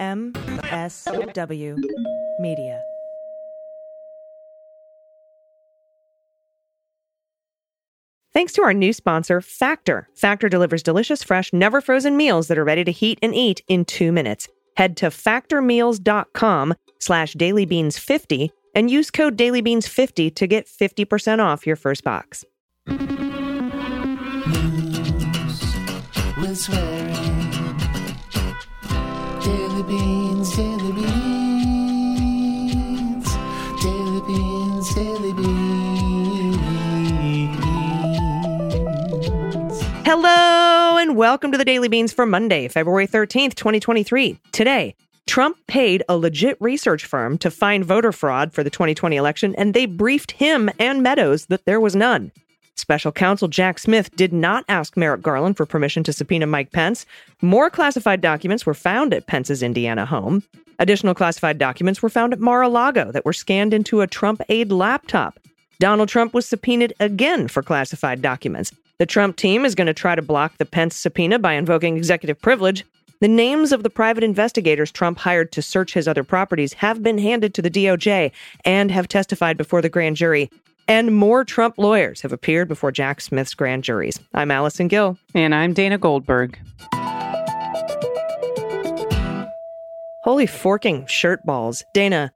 MSW Media. Thanks to our new sponsor, Factor. Factor delivers delicious, fresh, never frozen meals that are ready to heat and eat in two minutes. Head to factormeals.com slash dailybeans50 and use code dailybeans50 to get 50% off your first box. News Hello and welcome to the Daily Beans for Monday, February 13th, 2023. Today, Trump paid a legit research firm to find voter fraud for the 2020 election, and they briefed him and Meadows that there was none. Special counsel Jack Smith did not ask Merrick Garland for permission to subpoena Mike Pence. More classified documents were found at Pence's Indiana home. Additional classified documents were found at Mar a Lago that were scanned into a Trump aide laptop. Donald Trump was subpoenaed again for classified documents. The Trump team is going to try to block the Pence subpoena by invoking executive privilege. The names of the private investigators Trump hired to search his other properties have been handed to the DOJ and have testified before the grand jury. And more Trump lawyers have appeared before Jack Smith's grand juries. I'm Allison Gill. And I'm Dana Goldberg. Holy forking shirt balls. Dana,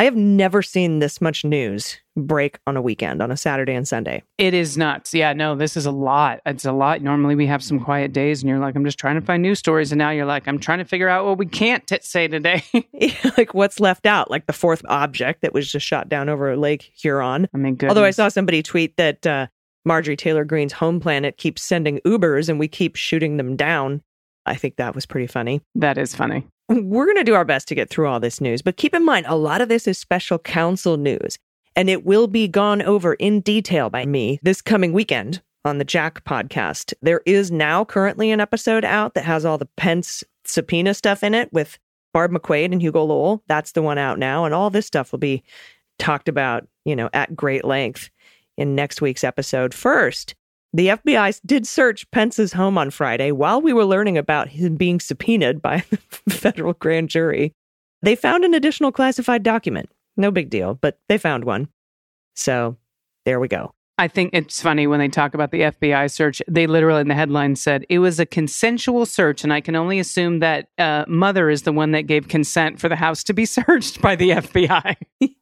I have never seen this much news break on a weekend, on a Saturday and Sunday. It is nuts. Yeah, no, this is a lot. It's a lot. Normally we have some quiet days and you're like, I'm just trying to find news stories. And now you're like, I'm trying to figure out what we can't t- say today. like what's left out, like the fourth object that was just shot down over Lake Huron. I mean, Although I saw somebody tweet that uh, Marjorie Taylor Greene's home planet keeps sending Ubers and we keep shooting them down. I think that was pretty funny. that is funny. We're going to do our best to get through all this news, but keep in mind, a lot of this is special counsel news, and it will be gone over in detail by me this coming weekend on the Jack podcast. There is now currently an episode out that has all the Pence subpoena stuff in it with Barb McQuade and Hugo Lowell. That's the one out now, and all this stuff will be talked about, you know, at great length in next week's episode. First, the FBI did search Pence's home on Friday while we were learning about him being subpoenaed by the federal grand jury. They found an additional classified document. No big deal, but they found one. So there we go. I think it's funny when they talk about the FBI search. They literally in the headline said it was a consensual search, and I can only assume that uh, mother is the one that gave consent for the house to be searched by the FBI.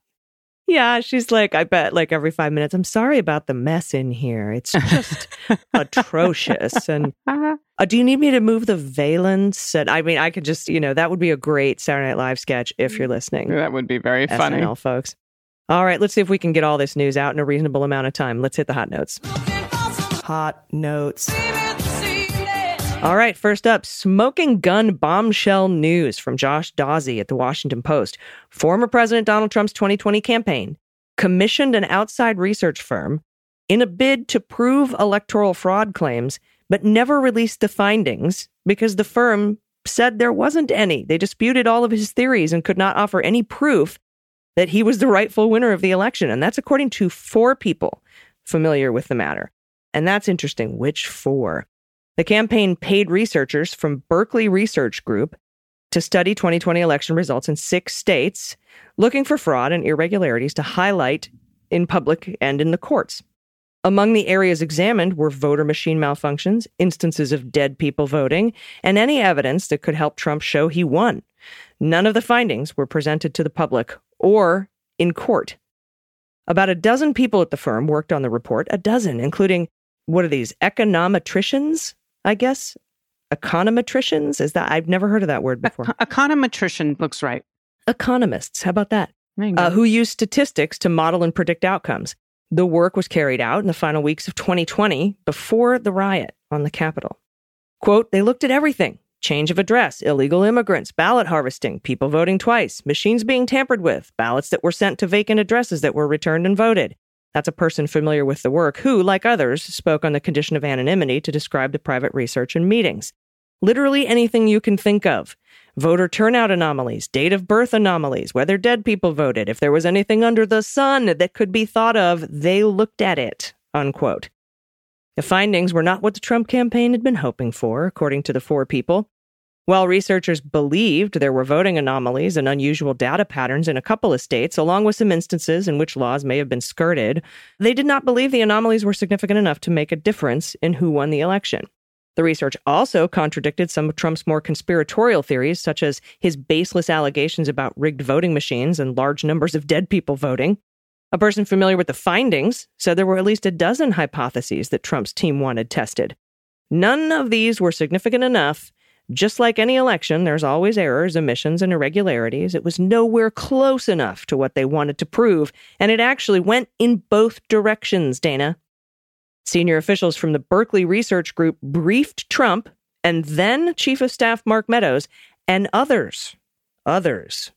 Yeah, she's like, I bet like every five minutes, I'm sorry about the mess in here. It's just atrocious. And uh, do you need me to move the valence? And I mean, I could just, you know, that would be a great Saturday Night Live sketch if you're listening. that would be very funny. SNL folks. All right, let's see if we can get all this news out in a reasonable amount of time. Let's hit the hot notes. Hot notes. All right, first up, smoking gun bombshell news from Josh Dawsey at the Washington Post. Former President Donald Trump's 2020 campaign commissioned an outside research firm in a bid to prove electoral fraud claims, but never released the findings because the firm said there wasn't any. They disputed all of his theories and could not offer any proof that he was the rightful winner of the election. And that's according to four people familiar with the matter. And that's interesting. Which four? The campaign paid researchers from Berkeley Research Group to study 2020 election results in six states, looking for fraud and irregularities to highlight in public and in the courts. Among the areas examined were voter machine malfunctions, instances of dead people voting, and any evidence that could help Trump show he won. None of the findings were presented to the public or in court. About a dozen people at the firm worked on the report, a dozen, including what are these econometricians? I guess econometricians is that I've never heard of that word before. Econometrician looks right. Economists, how about that? There you go. Uh, who use statistics to model and predict outcomes. The work was carried out in the final weeks of 2020 before the riot on the Capitol. Quote, they looked at everything change of address, illegal immigrants, ballot harvesting, people voting twice, machines being tampered with, ballots that were sent to vacant addresses that were returned and voted. That's a person familiar with the work who, like others, spoke on the condition of anonymity to describe the private research and meetings. Literally anything you can think of. Voter turnout anomalies, date of birth anomalies, whether dead people voted, if there was anything under the sun that could be thought of, they looked at it. Unquote. The findings were not what the Trump campaign had been hoping for, according to the four people. While researchers believed there were voting anomalies and unusual data patterns in a couple of states, along with some instances in which laws may have been skirted, they did not believe the anomalies were significant enough to make a difference in who won the election. The research also contradicted some of Trump's more conspiratorial theories, such as his baseless allegations about rigged voting machines and large numbers of dead people voting. A person familiar with the findings said there were at least a dozen hypotheses that Trump's team wanted tested. None of these were significant enough just like any election, there's always errors, omissions, and irregularities. It was nowhere close enough to what they wanted to prove, and it actually went in both directions, Dana. Senior officials from the Berkeley Research Group briefed Trump and then Chief of Staff Mark Meadows and others. Others.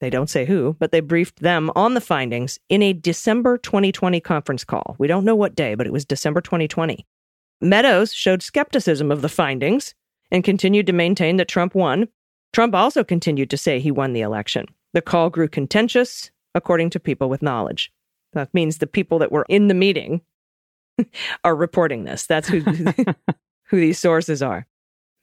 They don't say who, but they briefed them on the findings in a December 2020 conference call. We don't know what day, but it was December 2020. Meadows showed skepticism of the findings and continued to maintain that Trump won. Trump also continued to say he won the election. The call grew contentious, according to people with knowledge. That means the people that were in the meeting are reporting this. That's who, who these sources are.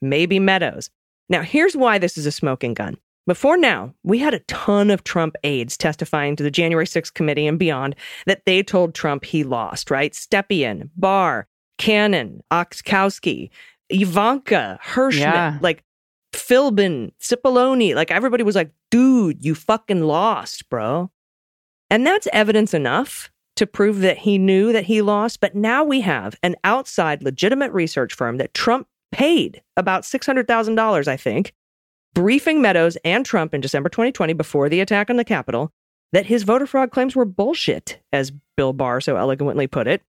Maybe Meadows. Now, here's why this is a smoking gun. Before now, we had a ton of Trump aides testifying to the January 6th committee and beyond that they told Trump he lost, right? Stepien, Barr, Cannon, Oczkowski, Ivanka, Herschmann, Yeah. like Philbin, Cipollone, like everybody was like, dude, you fucking lost, bro. And that's evidence enough to prove that he knew that he lost. But now we have an outside legitimate research firm that Trump paid about $600,000, I think, briefing Meadows and Trump in December 2020 before the attack on the Capitol that his voter fraud claims were bullshit, as Bill Barr so eloquently put it.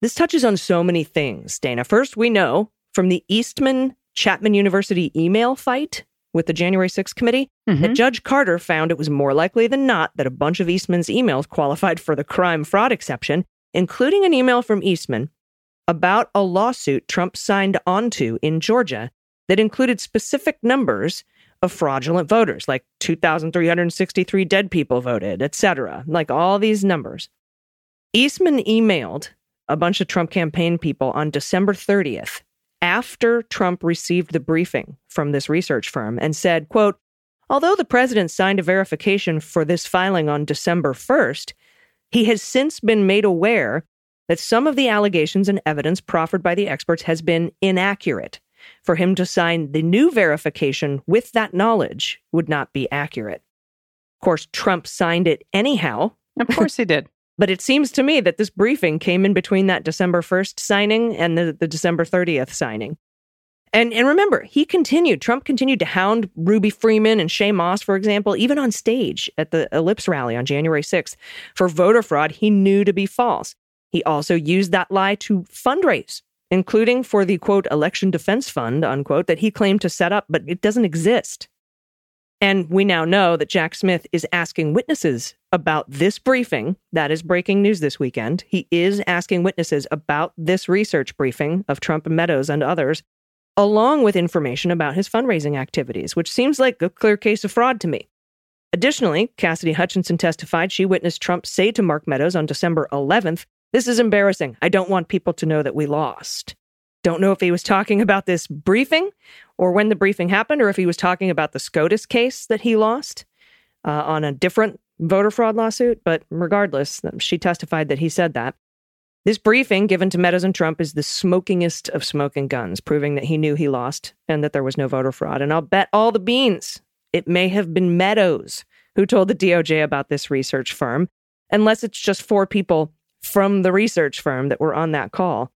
This touches on so many things, Dana. First, we know from the Eastman Chapman University email fight with the January 6th committee that Mhm. Judge Carter found it was more likely than not that a bunch of Eastman's emails qualified for the crime fraud exception, including an email from Eastman about a lawsuit Trump signed onto in Georgia that included specific numbers of fraudulent voters, like 2,363 dead people voted, etc., like all these numbers. Eastman emailed a bunch of Trump campaign people on December 30th after Trump received the briefing from this research firm and said, quote, although the president signed a verification for this filing on December 1st, he has since been made aware that some of the allegations and evidence proffered by the experts has been inaccurate. For him to sign the new verification with that knowledge would not be accurate. Of course, Trump signed it anyhow, Of course he did. But it seems to me that this briefing came in between that December 1st signing and the, the December 30th signing. And, and remember, he continued, Trump continued to hound Ruby Freeman and Shaye Moss, for example, even on stage at the Ellipse rally on January 6th for voter fraud he knew to be false. He also used that lie to fundraise, including for the quote, election defense fund, unquote, that he claimed to set up, but it doesn't exist. And we now know that Jack Smith is asking witnesses about this briefing. That is breaking news this weekend. He is asking witnesses about this research briefing of Trump and Meadows and others, along with information about his fundraising activities, which seems like a clear case of fraud to me. Additionally, Cassidy Hutchinson testified she witnessed Trump say to Mark Meadows on December 11th, This is embarrassing. I don't want people to know that we lost. Don't know if he was talking about this briefing or when the briefing happened, or if he was talking about the SCOTUS case that he lost uh, on a different voter fraud lawsuit. But regardless, she testified that he said that. This briefing given to Meadows and Trump is the smokingest of smoking guns, proving that he knew he lost and that there was no voter fraud. And I'll bet all the beans it may have been Meadows who told the DOJ about this research firm, unless it's just four people from the research firm that were on that call.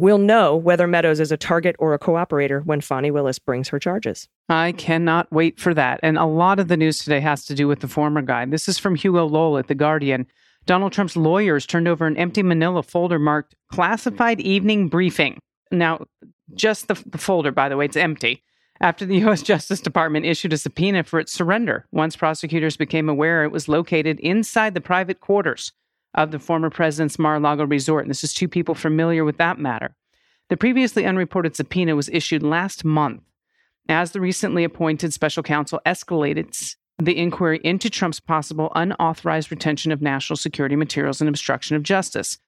We'll know whether Meadows is a target or a cooperator when Fani Willis brings her charges. I cannot wait for that. And a lot of the news today has to do with the former guy. This is from Hugo Lowell at The Guardian. Donald Trump's lawyers turned over an empty manila folder marked classified evening briefing. Now, just the, the folder, by the way, it's empty. After the U.S. Justice Department issued a subpoena for its surrender, once prosecutors became aware it was located inside the private quarters of the former president's Mar a Lago resort. And this is two people familiar with that matter. The previously unreported subpoena was issued last month as the recently appointed special counsel escalated the inquiry into Trump's possible unauthorized retention of national security materials and obstruction of justice.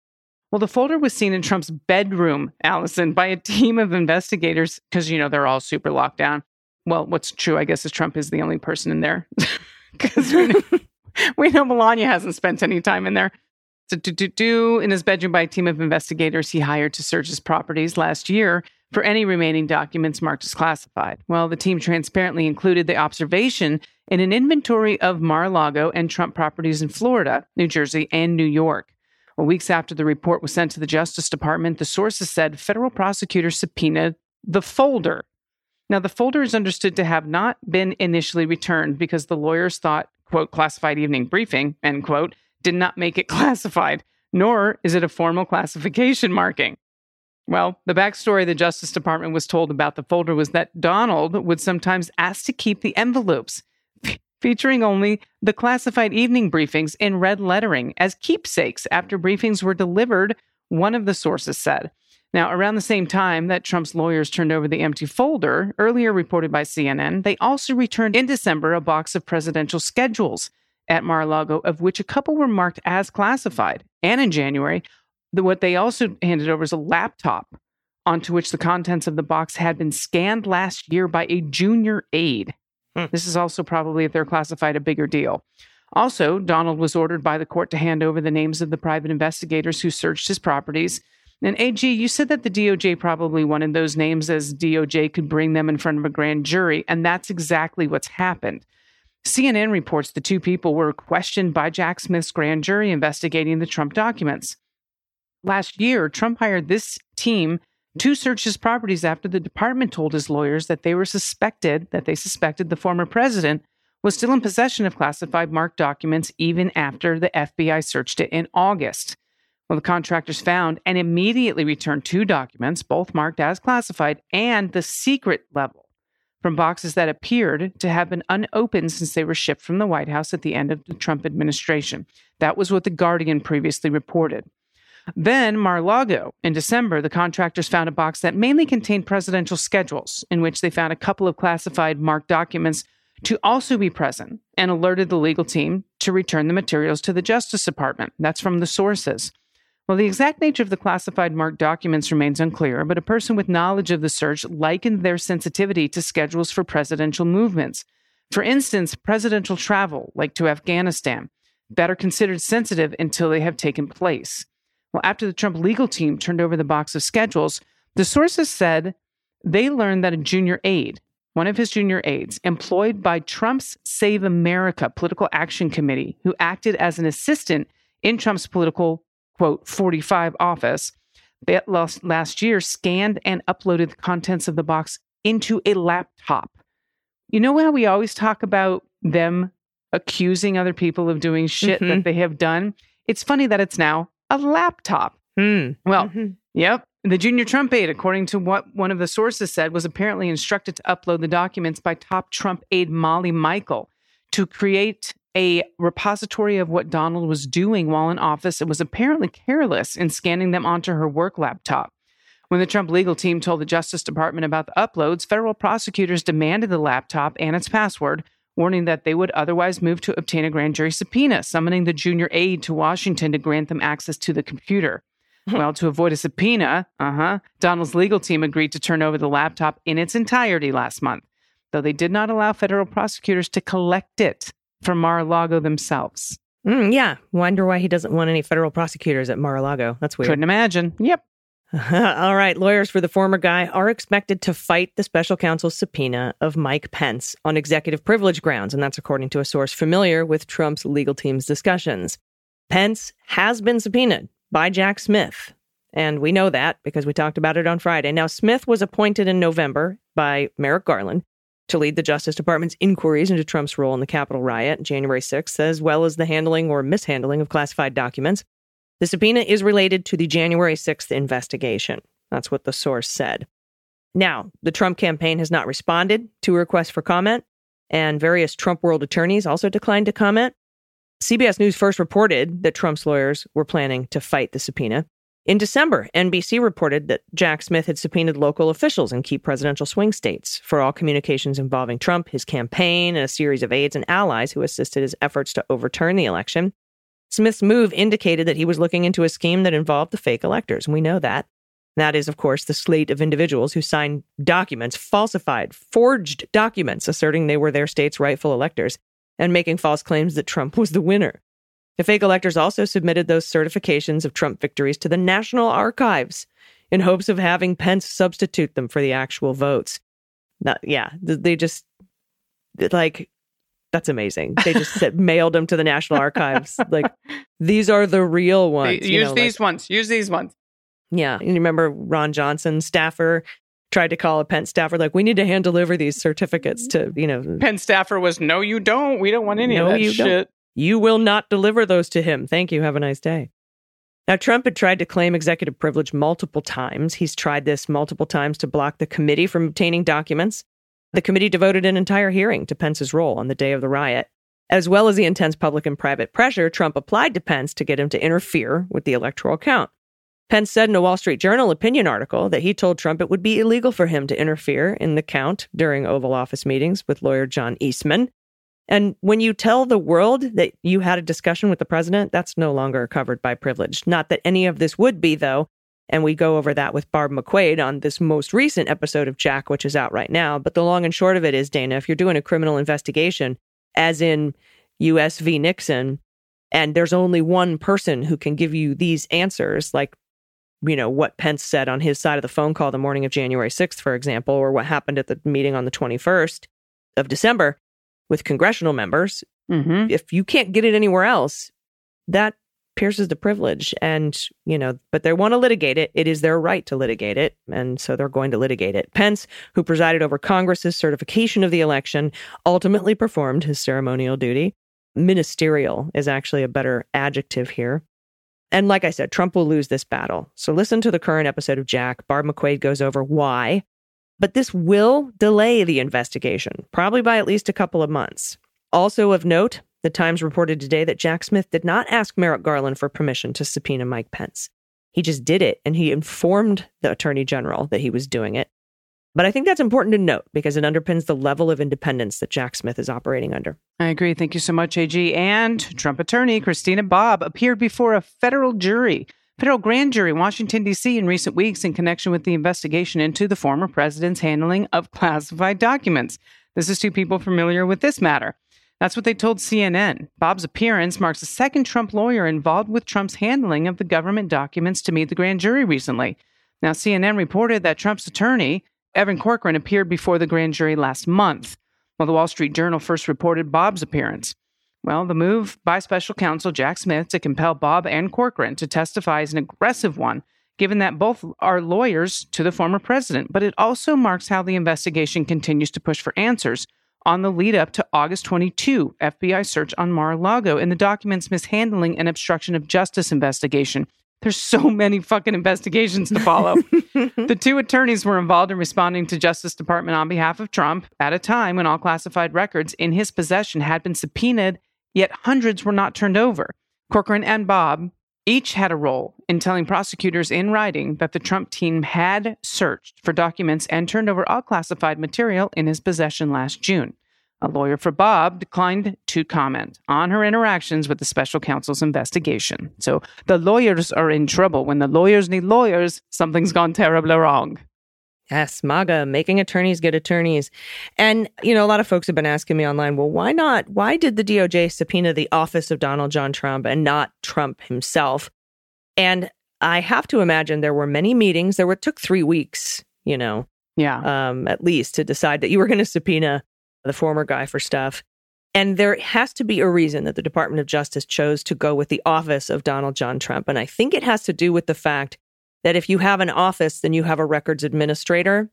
Well, the folder was seen in Trump's bedroom, Allison, by a team of investigators because, you know, they're all super locked down. Well, what's true, I guess, is Trump is the only person in there because we, know- we know Melania hasn't spent any time in there. In his bedroom by a team of investigators he hired to search his properties last year for any remaining documents marked as classified. Well, the team transparently included the observation in an inventory of Mar a Lago and Trump properties in Florida, New Jersey, and New York. Well, weeks after the report was sent to the Justice Department, the sources said federal prosecutors subpoenaed the folder. Now, the folder is understood to have not been initially returned because the lawyers thought, quote, classified evening briefing, end quote, did not make it classified, nor is it a formal classification marking. Well, the backstory the Justice Department was told about the folder was that Donald would sometimes ask to keep the envelopes featuring only the classified evening briefings in red lettering as keepsakes after briefings were delivered, one of the sources said. Now, around the same time that Trump's lawyers turned over the empty folder, earlier reported by CNN, they also returned in December a box of presidential schedules at Mar a Lago, of which a couple were marked as classified. And in January, the, what they also handed over is a laptop onto which the contents of the box had been scanned last year by a junior aide. Hmm. This is also probably, if they're classified, a bigger deal. Also, Donald was ordered by the court to hand over the names of the private investigators who searched his properties. And AG, you said that the DOJ probably wanted those names as DOJ could bring them in front of a grand jury, and that's exactly what's happened. CNN reports the two people were questioned by Jack Smith's grand jury investigating the Trump documents. Last year, Trump hired this team to search his properties after the department told his lawyers that they were suspected that they suspected the former president was still in possession of classified marked documents even after the FBI searched it in August. Well, the contractors found and immediately returned two documents, both marked as classified, and the secret level from boxes that appeared to have been unopened since they were shipped from the White House at the end of the Trump administration. That was what The Guardian previously reported. Then, Mar-Lago. In December, the contractors found a box that mainly contained presidential schedules, in which they found a couple of classified marked documents to also be present and alerted the legal team to return the materials to the Justice Department. That's from the sources. Well, the exact nature of the classified marked documents remains unclear, but a person with knowledge of the search likened their sensitivity to schedules for presidential movements. For instance, presidential travel, like to Afghanistan, that are considered sensitive until they have taken place. Well, after the Trump legal team turned over the box of schedules, the sources said they learned that a junior aide, one of his junior aides, employed by Trump's Save America Political Action Committee, who acted as an assistant in Trump's political, quote, 45 office, that last, last year scanned and uploaded the contents of the box into a laptop. You know how we always talk about them accusing other people of doing shit Mhm. that they have done? It's funny that it's now a laptop. Hmm. Well, Mhm. Yep. The junior Trump aide, according to what one of the sources said, was apparently instructed to upload the documents by top Trump aide Molly Michael to create a repository of what Donald was doing while in office and was apparently careless in scanning them onto her work laptop. When the Trump legal team told the Justice Department about the uploads, federal prosecutors demanded the laptop and its password, warning that they would otherwise move to obtain a grand jury subpoena, summoning the junior aide to Washington to grant them access to the computer. Well, to avoid a subpoena, uh huh, Donald's legal team agreed to turn over the laptop in its entirety last month, though they did not allow federal prosecutors to collect it from Mar a Lago themselves. Mm, yeah. Wonder why he doesn't want any federal prosecutors at Mar a Lago. That's weird. Couldn't imagine. Yep. All right. Lawyers for the former guy are expected to fight the special counsel's subpoena of Mike Pence on executive privilege grounds. And that's according to a source familiar with Trump's legal team's discussions. Pence has been subpoenaed by Jack Smith. And we know that because we talked about it on Friday. Now, Smith was appointed in November by Merrick Garland to lead the Justice Department's inquiries into Trump's role in the Capitol riot January 6th, as well as the handling or mishandling of classified documents. The subpoena is related to the January 6th investigation. That's what the source said. Now, the Trump campaign has not responded to a request for comment, and various Trump world attorneys also declined to comment. CBS News first reported that Trump's lawyers were planning to fight the subpoena. In December, NBC reported that Jack Smith had subpoenaed local officials in key presidential swing states for all communications involving Trump, his campaign, and a series of aides and allies who assisted his efforts to overturn the election. Smith's move indicated that he was looking into a scheme that involved the fake electors, and we know that. That is, of course, the slate of individuals who signed documents, falsified, forged documents asserting they were their state's rightful electors and making false claims that Trump was the winner. The fake electors also submitted those certifications of Trump victories to the National Archives in hopes of having Pence substitute them for the actual votes. Not, yeah, they just like that's amazing. They just said, mailed them to the National Archives. Like these are the real ones. Use you know, these like- ones. Use these ones. yeah. And you remember Ron Johnson, staffer, tried to call a Pence staffer, like, we need to hand deliver these certificates to, you know, Penn staffer was, no, you don't. We don't want any No, of that you don't. You will not deliver those to him. Thank you. Have a nice day. Now, Trump had tried to claim executive privilege multiple times. He's tried this multiple times to block the committee from obtaining documents. The committee devoted an entire hearing to Pence's role on the day of the riot. As well as the intense public and private pressure, Trump applied to Pence to get him to interfere with the electoral count. Pence said in a Wall Street Journal opinion article that he told Trump it would be illegal for him to interfere in the count during Oval Office meetings with lawyer John Eastman. And when you tell the world that you had a discussion with the president, that's no longer covered by privilege. Not that any of this would be, though. And we go over that with Barb McQuade on this most recent episode of Jack, which is out right now. But the long and short of it is, Dana, if you're doing a criminal investigation, as in US v. Nixon, and there's only one person who can give you these answers, like, you know, what Pence said on his side of the phone call the morning of January 6th, for example, or what happened at the meeting on the 21st of December with congressional members, Mm-hmm. if you can't get it anywhere else, that pierces the privilege. And, you know, but they want to litigate it. It is their right to litigate it. And so they're going to litigate it. Pence, who presided over Congress's certification of the election, ultimately performed his ceremonial duty. Ministerial is actually a better adjective here. And like I said, Trump will lose this battle. So listen to the current episode of Jack. Barb McQuade goes over why. But this will delay the investigation, probably by at least a couple of months. Also of note, the Times reported today that Jack Smith did not ask Merrick Garland for permission to subpoena Mike Pence. He just did it, and he informed the Attorney General that he was doing it. But I think that's important to note because it underpins the level of independence that Jack Smith is operating under. I agree. Thank you so much, AG. And Trump attorney Christina Bobb appeared before a federal jury, federal grand jury in Washington, D.C. in recent weeks in connection with the investigation into the former president's handling of classified documents. This is two people familiar with this matter. That's what they told CNN. Bobb's appearance marks the second Trump lawyer involved with Trump's handling of the government documents to meet the grand jury recently. Now, CNN reported that Trump's attorney, Evan Corcoran, appeared before the grand jury last month, while the Wall Street Journal first reported Bobb's appearance. Well, the move by special counsel Jack Smith to compel Bobb and Corcoran to testify is an aggressive one, given that both are lawyers to the former president, but it also marks how the investigation continues to push for answers on the lead up to August 22 FBI search on Mar-a-Lago and the document's mishandling and obstruction of justice investigation. There's so many fucking investigations to follow. the two attorneys were involved in responding to Justice Department on behalf of Trump at a time when all classified records in his possession had been subpoenaed, yet hundreds were not turned over. Corcoran and Bobb each had a role in telling prosecutors in writing that the Trump team had searched for documents and turned over all classified material in his possession last June. A lawyer for Bobb declined to comment on her interactions with the special counsel's investigation. So the lawyers are in trouble. When the lawyers need lawyers, something's gone terribly wrong. Yes, MAGA, making attorneys get attorneys. And, you know, a lot of folks have been asking me online, well, why not? Why did the DOJ subpoena the office of Donald John Trump and not Trump himself? And I have to imagine there were many meetings. There were, it took three weeks, you know, Yeah. um, at least to decide that you were going to subpoena the former guy for stuff. And there has to be a reason that the Department of Justice chose to go with the office of Donald John Trump. And I think it has to do with the fact that if you have an office, then you have a records administrator.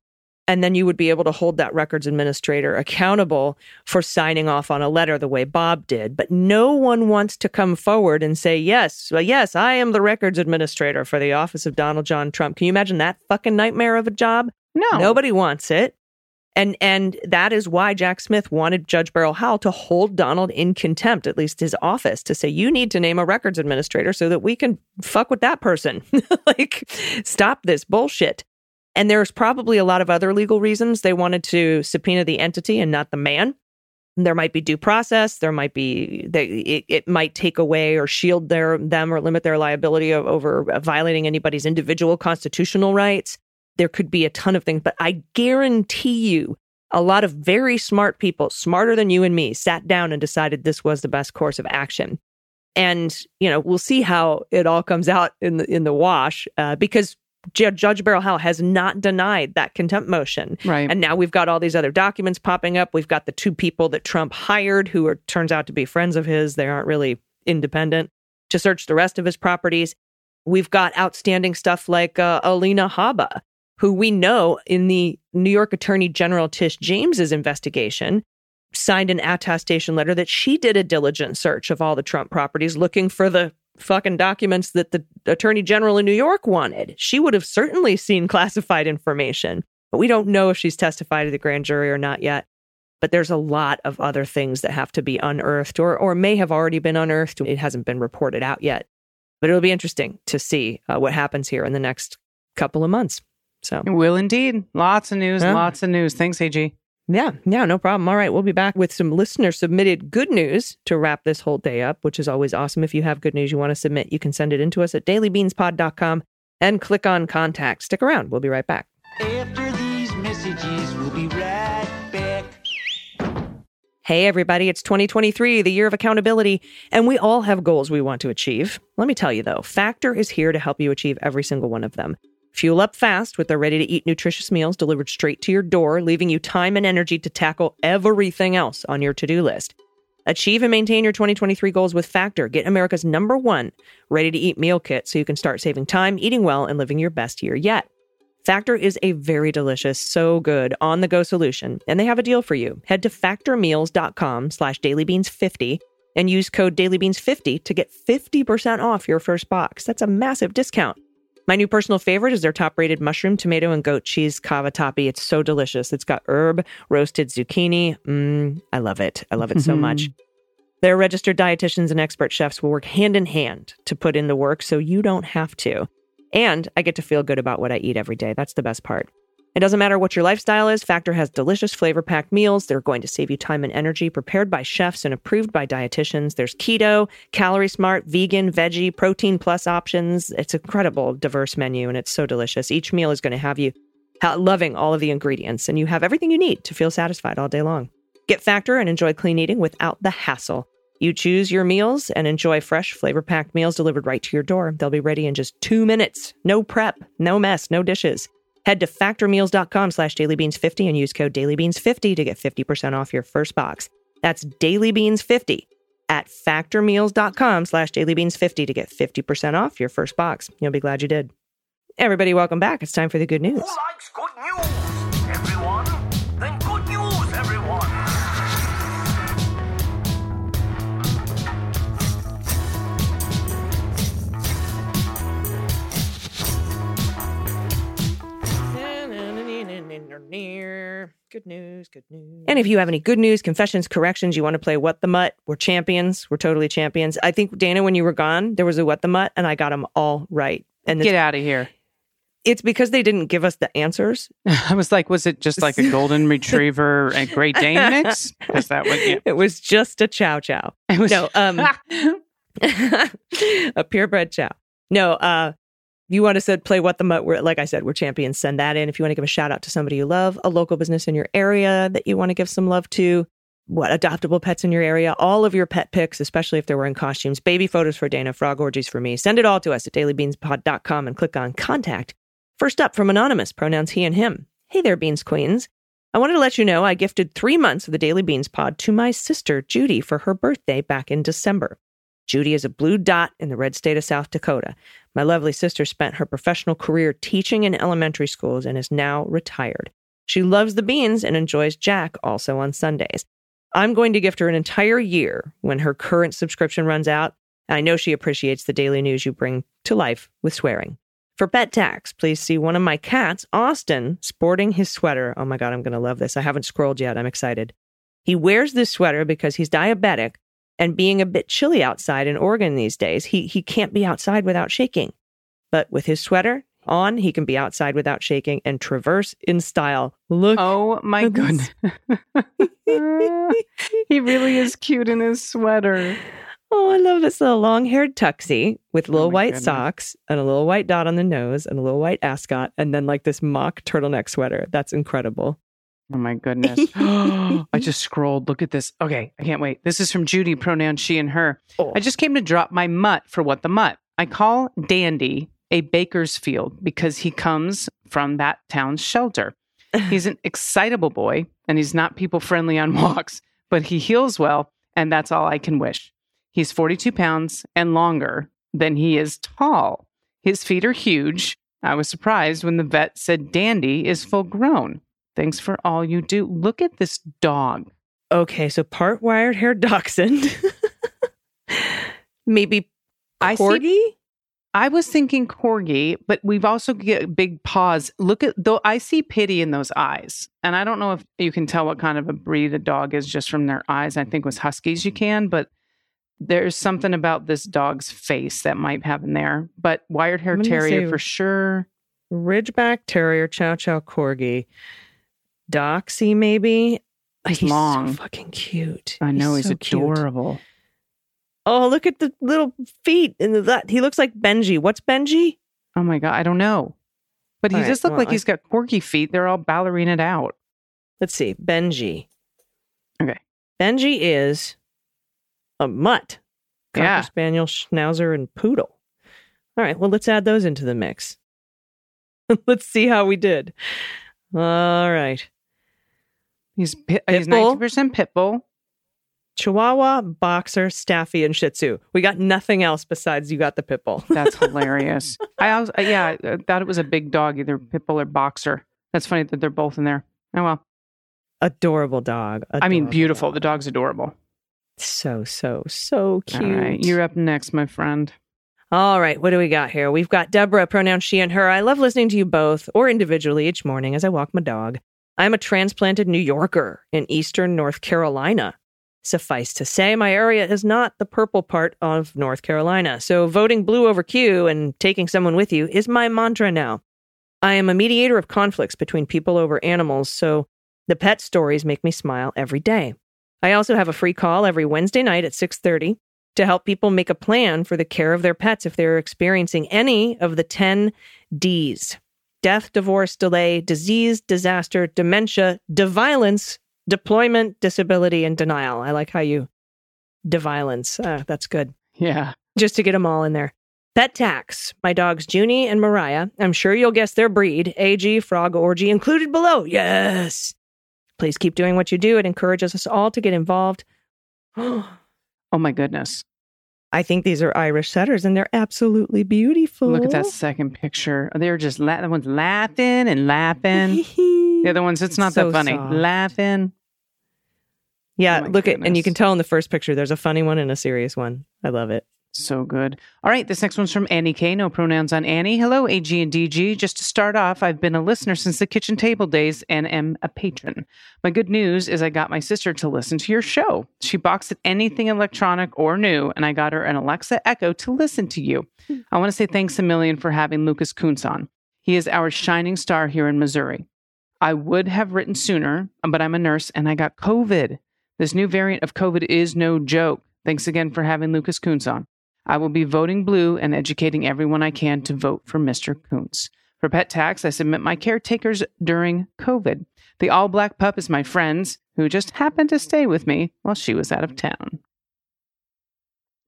And then you would be able to hold that records administrator accountable for signing off on a letter the way Bobb did. But no one wants to come forward and say, yes, well, yes, I am the records administrator for the office of Donald John Trump. Can you imagine that fucking nightmare of a job? no. Nobody wants it. And and that is why Jack Smith wanted Judge Beryl Howell to hold Donald in contempt, at least his office, to say, you need to name a records administrator so that we can fuck with that person. like, stop this bullshit. And there's probably a lot of other legal reasons they wanted to subpoena the entity and not the man. There might be due process. There might be they, it, it might take away or shield their them or limit their liability over violating anybody's individual constitutional rights. There could be a ton of things, but I guarantee you, a lot of very smart people, smarter than you and me, sat down and decided this was the best course of action. And you know, we'll see how it all comes out in the in the wash uh, because J- Judge Beryl Howell has not denied that contempt motion. Right. And now we've got all these other documents popping up. We've got the two people that Trump hired who are turns out to be friends of his. They aren't really independent to search the rest of his properties. We've got outstanding stuff like uh, Alina Habba, who we know in the New York Attorney General Tish James's investigation signed an attestation letter that she did a diligent search of all the Trump properties looking for the fucking documents that the attorney general in New York wanted. She would have certainly seen classified information, but we don't know if she's testified to the grand jury or not yet. But there's a lot of other things that have to be unearthed or, or may have already been unearthed. It hasn't been reported out yet. But it'll be interesting to see uh, what happens here in the next couple of months. So, It will indeed. Lots of news, Yeah. lots of news. Thanks, AG. Yeah, yeah, no problem. All right, we'll be back with some listener submitted good news to wrap this whole day up, which is always awesome. If you have good news you want to submit, you can send it in to us at dailybeanspod.com and click on contact. Stick around. We'll be right back. After these messages, we'll be right back. Hey, everybody, it's 2023, the year of accountability, and we all have goals we want to achieve. Let me tell you, though, Factor is here to help you achieve every single one of them. Fuel up fast with their ready to eat nutritious meals delivered straight to your door, leaving you time and energy to tackle everything else on your to do list. Achieve and maintain your 2023 goals with Factor. Get America's number one ready to eat meal kit so you can start saving time, eating well, and living your best year yet. Factor is a very delicious, so good on the go solution, and they have a deal for you. Head to factormeals.com slash dailybeans50 and use code dailybeans50 to get 50% off your first box. That's a massive discount. My new personal favorite is their top rated mushroom, tomato, and goat cheese cavatappi. It's so delicious. It's got herb, roasted zucchini. Mmm, I love it. I love it so much. Mm-hmm. Their registered dietitians and expert chefs will work hand in hand to put in the work so you don't have to. And I get to feel good about what I eat every day. That's the best part. It doesn't matter what your lifestyle is, Factor has delicious flavor packed meals. They're going to save you time and energy, prepared by chefs and approved by dietitians. There's keto, calorie smart, vegan, veggie, protein plus options. It's incredible, diverse menu, and it's so delicious. Each meal is going to have you loving all of the ingredients, and you have everything you need to feel satisfied all day long. Get Factor and enjoy clean eating without the hassle. You choose your meals and enjoy fresh, flavor packed meals delivered right to your door. They'll be ready in just two minutes. No prep, no mess, no dishes. Head to factormeals.com slash dailybeans50 and use code dailybeans50 to get 50% off your first box. That's dailybeans50 at factormeals.com slash dailybeans50 to get 50% off your first box. You'll be glad you did. Everybody, welcome back. It's time for the good news. Good news, good news. And if you have any good news, confessions, corrections, you want to play What the Mutt, we're champions. We're totally champions. I think, Dana, when you were gone, there was a What the Mutt, and I got them all right. And Get out of here. it's because they didn't give us the answers. I was like, was it just like a golden retriever and Great Dane mix? Because that would, yeah. It was just a chow chow. It was, No, um, a purebred chow. No, uh, you want to said play what the mutt. We're like I said, we're champions. Send that in if you want to give a shout out to somebody you love, a local business in your area that you want to give some love to. What adoptable pets in your area? All of your pet pics, especially if they're wearing costumes, baby photos for Dana, frog orgies for me. Send it all to us at dailybeanspod.com and click on contact. First up from Anonymous, pronouns he and him. Hey there, Beans Queens. I wanted to let you know I gifted three months of the Daily Beans pod to my sister, Judy, for her birthday back in December. Judy is a blue dot in the red state of South Dakota. My lovely sister spent her professional career teaching in elementary schools and is now retired. She loves the beans and enjoys Jack also on Sundays. I'm going to gift her an entire year when her current subscription runs out. I know she appreciates the daily news you bring to life with swearing. For pet tax, please see one of my cats, Austin, sporting his sweater. Oh my God, I'm going to love this. I haven't scrolled yet. I'm excited. He wears this sweater because he's diabetic and being a bit chilly outside in Oregon these days, he, he can't be outside without shaking. But with his sweater, on, he can be outside without shaking and traverse in style. Look. Oh my goodness. he really is cute in his sweater. Oh, I love this little long haired tuxie with oh little Oh white goodness. socks and a little white dot on the nose and a little white ascot and then like this mock turtleneck sweater. That's incredible. Oh my goodness. I just scrolled. Look at this. Okay, I can't wait. This is from Judy, pronoun she and her. Oh. I just came to drop my mutt for what the mutt. I call Dandy a Bakersfield because he comes from that town's shelter. He's an excitable boy and he's not people friendly on walks, but he heals well, and that's all I can wish. He's 42 pounds and longer than he is tall. His feet are huge. I was surprised when the vet said Dandy is full grown. Thanks for all you do. Look at this dog. Okay, so part wired hair dachshund. Maybe I see corgi? I was thinking corgi, but we've also get big paws. Look at though I see pity in those eyes. And I don't know if you can tell what kind of a breed a dog is just from their eyes. I think with huskies you can, but there's something about this dog's face that might have in there. But wired hair terrier for sure. Ridgeback Terrier, Chow Chow Corgi, Doxy maybe. He's so long. fucking cute. I know he's, so cute. adorable. Oh, look at the little feet and the, that. He looks like Benji. What's Benji? Oh my god, I don't know. But he right, just looked well, like I- he's got corky feet. They're all ballerinaed out. Let's see. Benji. Okay. Benji is a mutt. Cocker Yeah. Spaniel, Schnauzer, and Poodle. All right. Well, let's add those into the mix. let's see how we did. All right. He's pi- he's ninety percent pit bull. Chihuahua, Boxer, Staffy, and Shih Tzu. We got nothing else besides you got the pit bull. That's hilarious. I also, uh, yeah, I thought it was a big dog, either pit bull or boxer. That's funny that they're both in there. Oh well. Adorable dog. I mean, beautiful. dog. The dog's adorable. So, so, so cute. All right, you're up next, my friend. All right, what do we got here? We've got Deborah, pronoun she and her. I love listening to you both or individually each morning as I walk my dog. I'm a transplanted New Yorker in eastern North Carolina. Suffice to say, my area is not the purple part of North Carolina, so voting blue over Q and taking someone with you is my mantra now. I am a mediator of conflicts between people over animals, so the pet stories make me smile every day. I also have a free call every Wednesday night at 6:30 to help people make a plan for the care of their pets if they're experiencing any of the 10 D's death, divorce, delay, disease, disaster, dementia, deviolence, deployment, disability, and denial. I like how you deviolence. Uh, that's good. Yeah. Just to get them all in there. Pet tax. My dogs Junie and Mariah. I'm sure you'll guess their breed. AG, Frog Orgy included below. Yes. Please keep doing what you do. It encourages us all to get involved. Oh my goodness. I think these are Irish setters and they're absolutely beautiful. Look at that second picture. They're just la- the one's laughing and laughing. the other ones, it's not So that funny. soft. Laughing. yeah, Oh look at, and you can tell in the first picture there's a funny one and a serious one. I love it. So good. All right, this next one's from Annie K. No pronouns on Annie. Hello, AG and DG. Just to start off, I've been a listener since the kitchen table days and am a patron. My good news is I got my sister to listen to your show. She balks at anything electronic or new, and I got her an Alexa Echo to listen to you. Hmm. I want to say thanks a million for having Lucas Kunce on. He is our shining star here in Missouri. I would have written sooner, but I'm a nurse and I got COVID. This new variant of COVID is no joke. Thanks again for having Lucas Kunce on. I will be voting blue and educating everyone I can to vote for Mr. Kunce. For pet tax, I submit my caretakers during COVID. The all black pup is my friend's, who just happened to stay with me while she was out of town.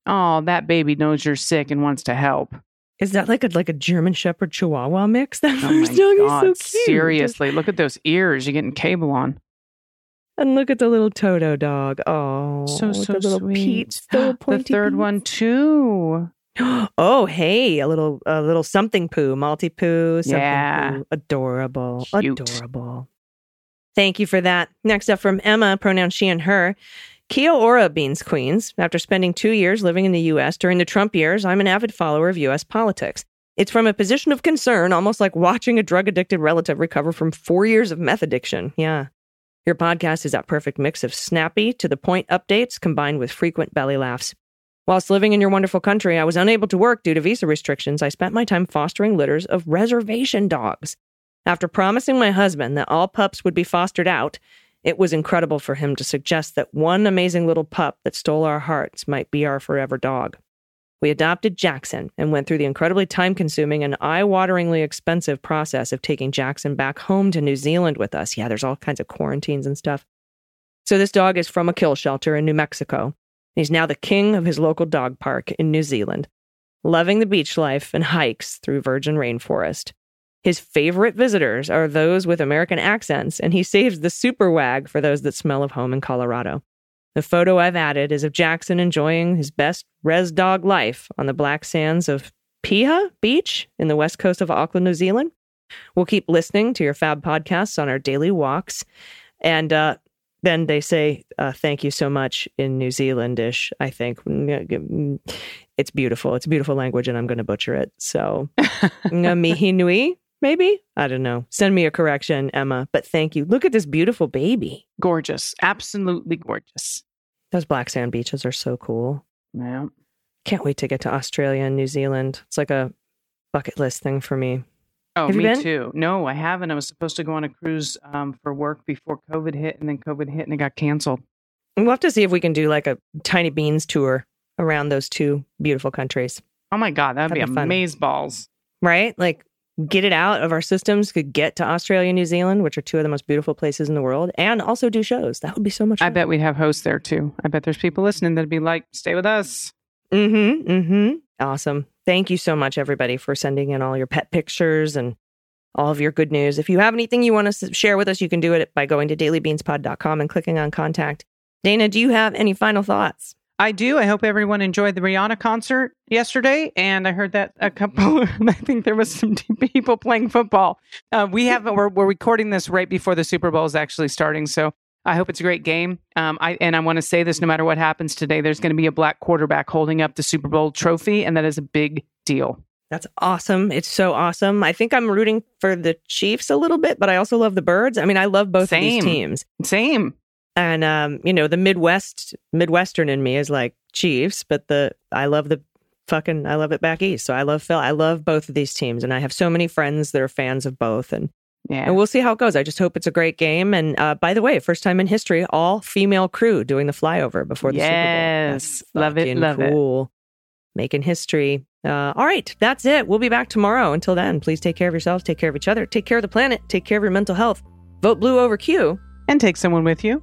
Oh, that baby knows you're sick and wants to help. Is that like a like a German Shepherd Chihuahua mix? That Oh first dog God, is so cute. seriously, look at those ears. You're getting cable on. And look at the little Toto dog. Oh, So, so the little sweet. Pete still the third one, too. Oh, hey, a little a little something poo, multi poo, Yeah. poo. Adorable. Cute. Adorable. Thank you for that. Next up from Emma, pronoun she and her. Kia ora, Beans Queens. After spending two years living in the U.S. during the Trump years, I'm an avid follower of U.S. politics. It's from a position of concern, almost like watching a drug addicted relative recover from four years of meth addiction. Yeah. Your podcast is that perfect mix of snappy, to the point updates combined with frequent belly laughs. Whilst living in your wonderful country, I was unable to work due to visa restrictions. I spent my time fostering litters of reservation dogs. After promising my husband that all pups would be fostered out, it was incredible for him to suggest that one amazing little pup that stole our hearts might be our forever dog. We adopted Jackson and went through the incredibly time consuming and eye wateringly expensive process of taking Jackson back home to New Zealand with us. Yeah, there's all kinds of quarantines and stuff. So, this dog is from a kill shelter in New Mexico. He's now the king of his local dog park in New Zealand, loving the beach life and hikes through virgin rainforest. His favorite visitors are those with American accents, and he saves the super wag for those that smell of home in Colorado. The photo I've added is of Jackson enjoying his best res dog life on the black sands of Piha Beach in the west coast of Auckland, New Zealand. We'll keep listening to your fab podcasts on our daily walks. And uh, then they say, uh, thank you so much in New Zealandish, I think. It's beautiful. It's a beautiful language, and I'm going to butcher it. So, mihi nui, maybe? I don't know. Send me a correction, Emma. But thank you. Look at this beautiful baby. Gorgeous. Absolutely gorgeous. Those black sand beaches are so cool. Yeah. Can't wait to get to Australia and New Zealand. It's like a bucket list thing for me. Oh, Have me been? too. No, I haven't. I was supposed to go on a cruise um, for work before COVID hit, and then COVID hit and it got canceled. We'll have to see if we can do like a tiny beans tour around those two beautiful countries, Oh my God, that'd, That'd be, be amaze balls. right? Like get it out of our systems, could get to Australia and New Zealand, which are two of the most beautiful places in the world, and also do shows. That would be so much fun. I bet we'd have hosts there too. I bet there's people listening that'd be like, stay with us. Mm-hmm. Mm-hmm. Awesome. Thank you so much, everybody, for sending in all your pet pictures and all of your good news. If you have anything you want to share with us, you can do it by going to dailybeanspod.com and clicking on contact. Dana, do you have any final thoughts? I do. I hope everyone enjoyed the Rihanna concert yesterday, and I heard that a couple. I think there was some people playing football. Uh, we have we're, we're recording this right before the Super Bowl is actually starting, so I hope it's a great game. Um, I and I want to say this: no matter what happens today, there's going to be a black quarterback holding up the Super Bowl trophy, and that is a big deal. That's awesome. It's so awesome. I think I'm rooting for the Chiefs a little bit, but I also love the Birds. I mean, I love both of these teams. Same. And um, you know, the Midwest Midwestern in me is like Chiefs, but the I love the fucking I love it back east. So I love Phil. I love both of these teams, and I have so many friends that are fans of both. And Yeah. and we'll see how it goes. I just hope it's a great game. And uh, by the way, first time in history, all female crew doing the flyover before the Super Bowl. Yes. Love it, love it. Making history. Uh, all right, that's it. We'll be back tomorrow. Until then, please take care of yourselves, take care of each other, take care of the planet, take care of your mental health. Vote blue over Q. and take someone with you.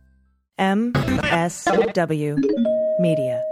MSW Media.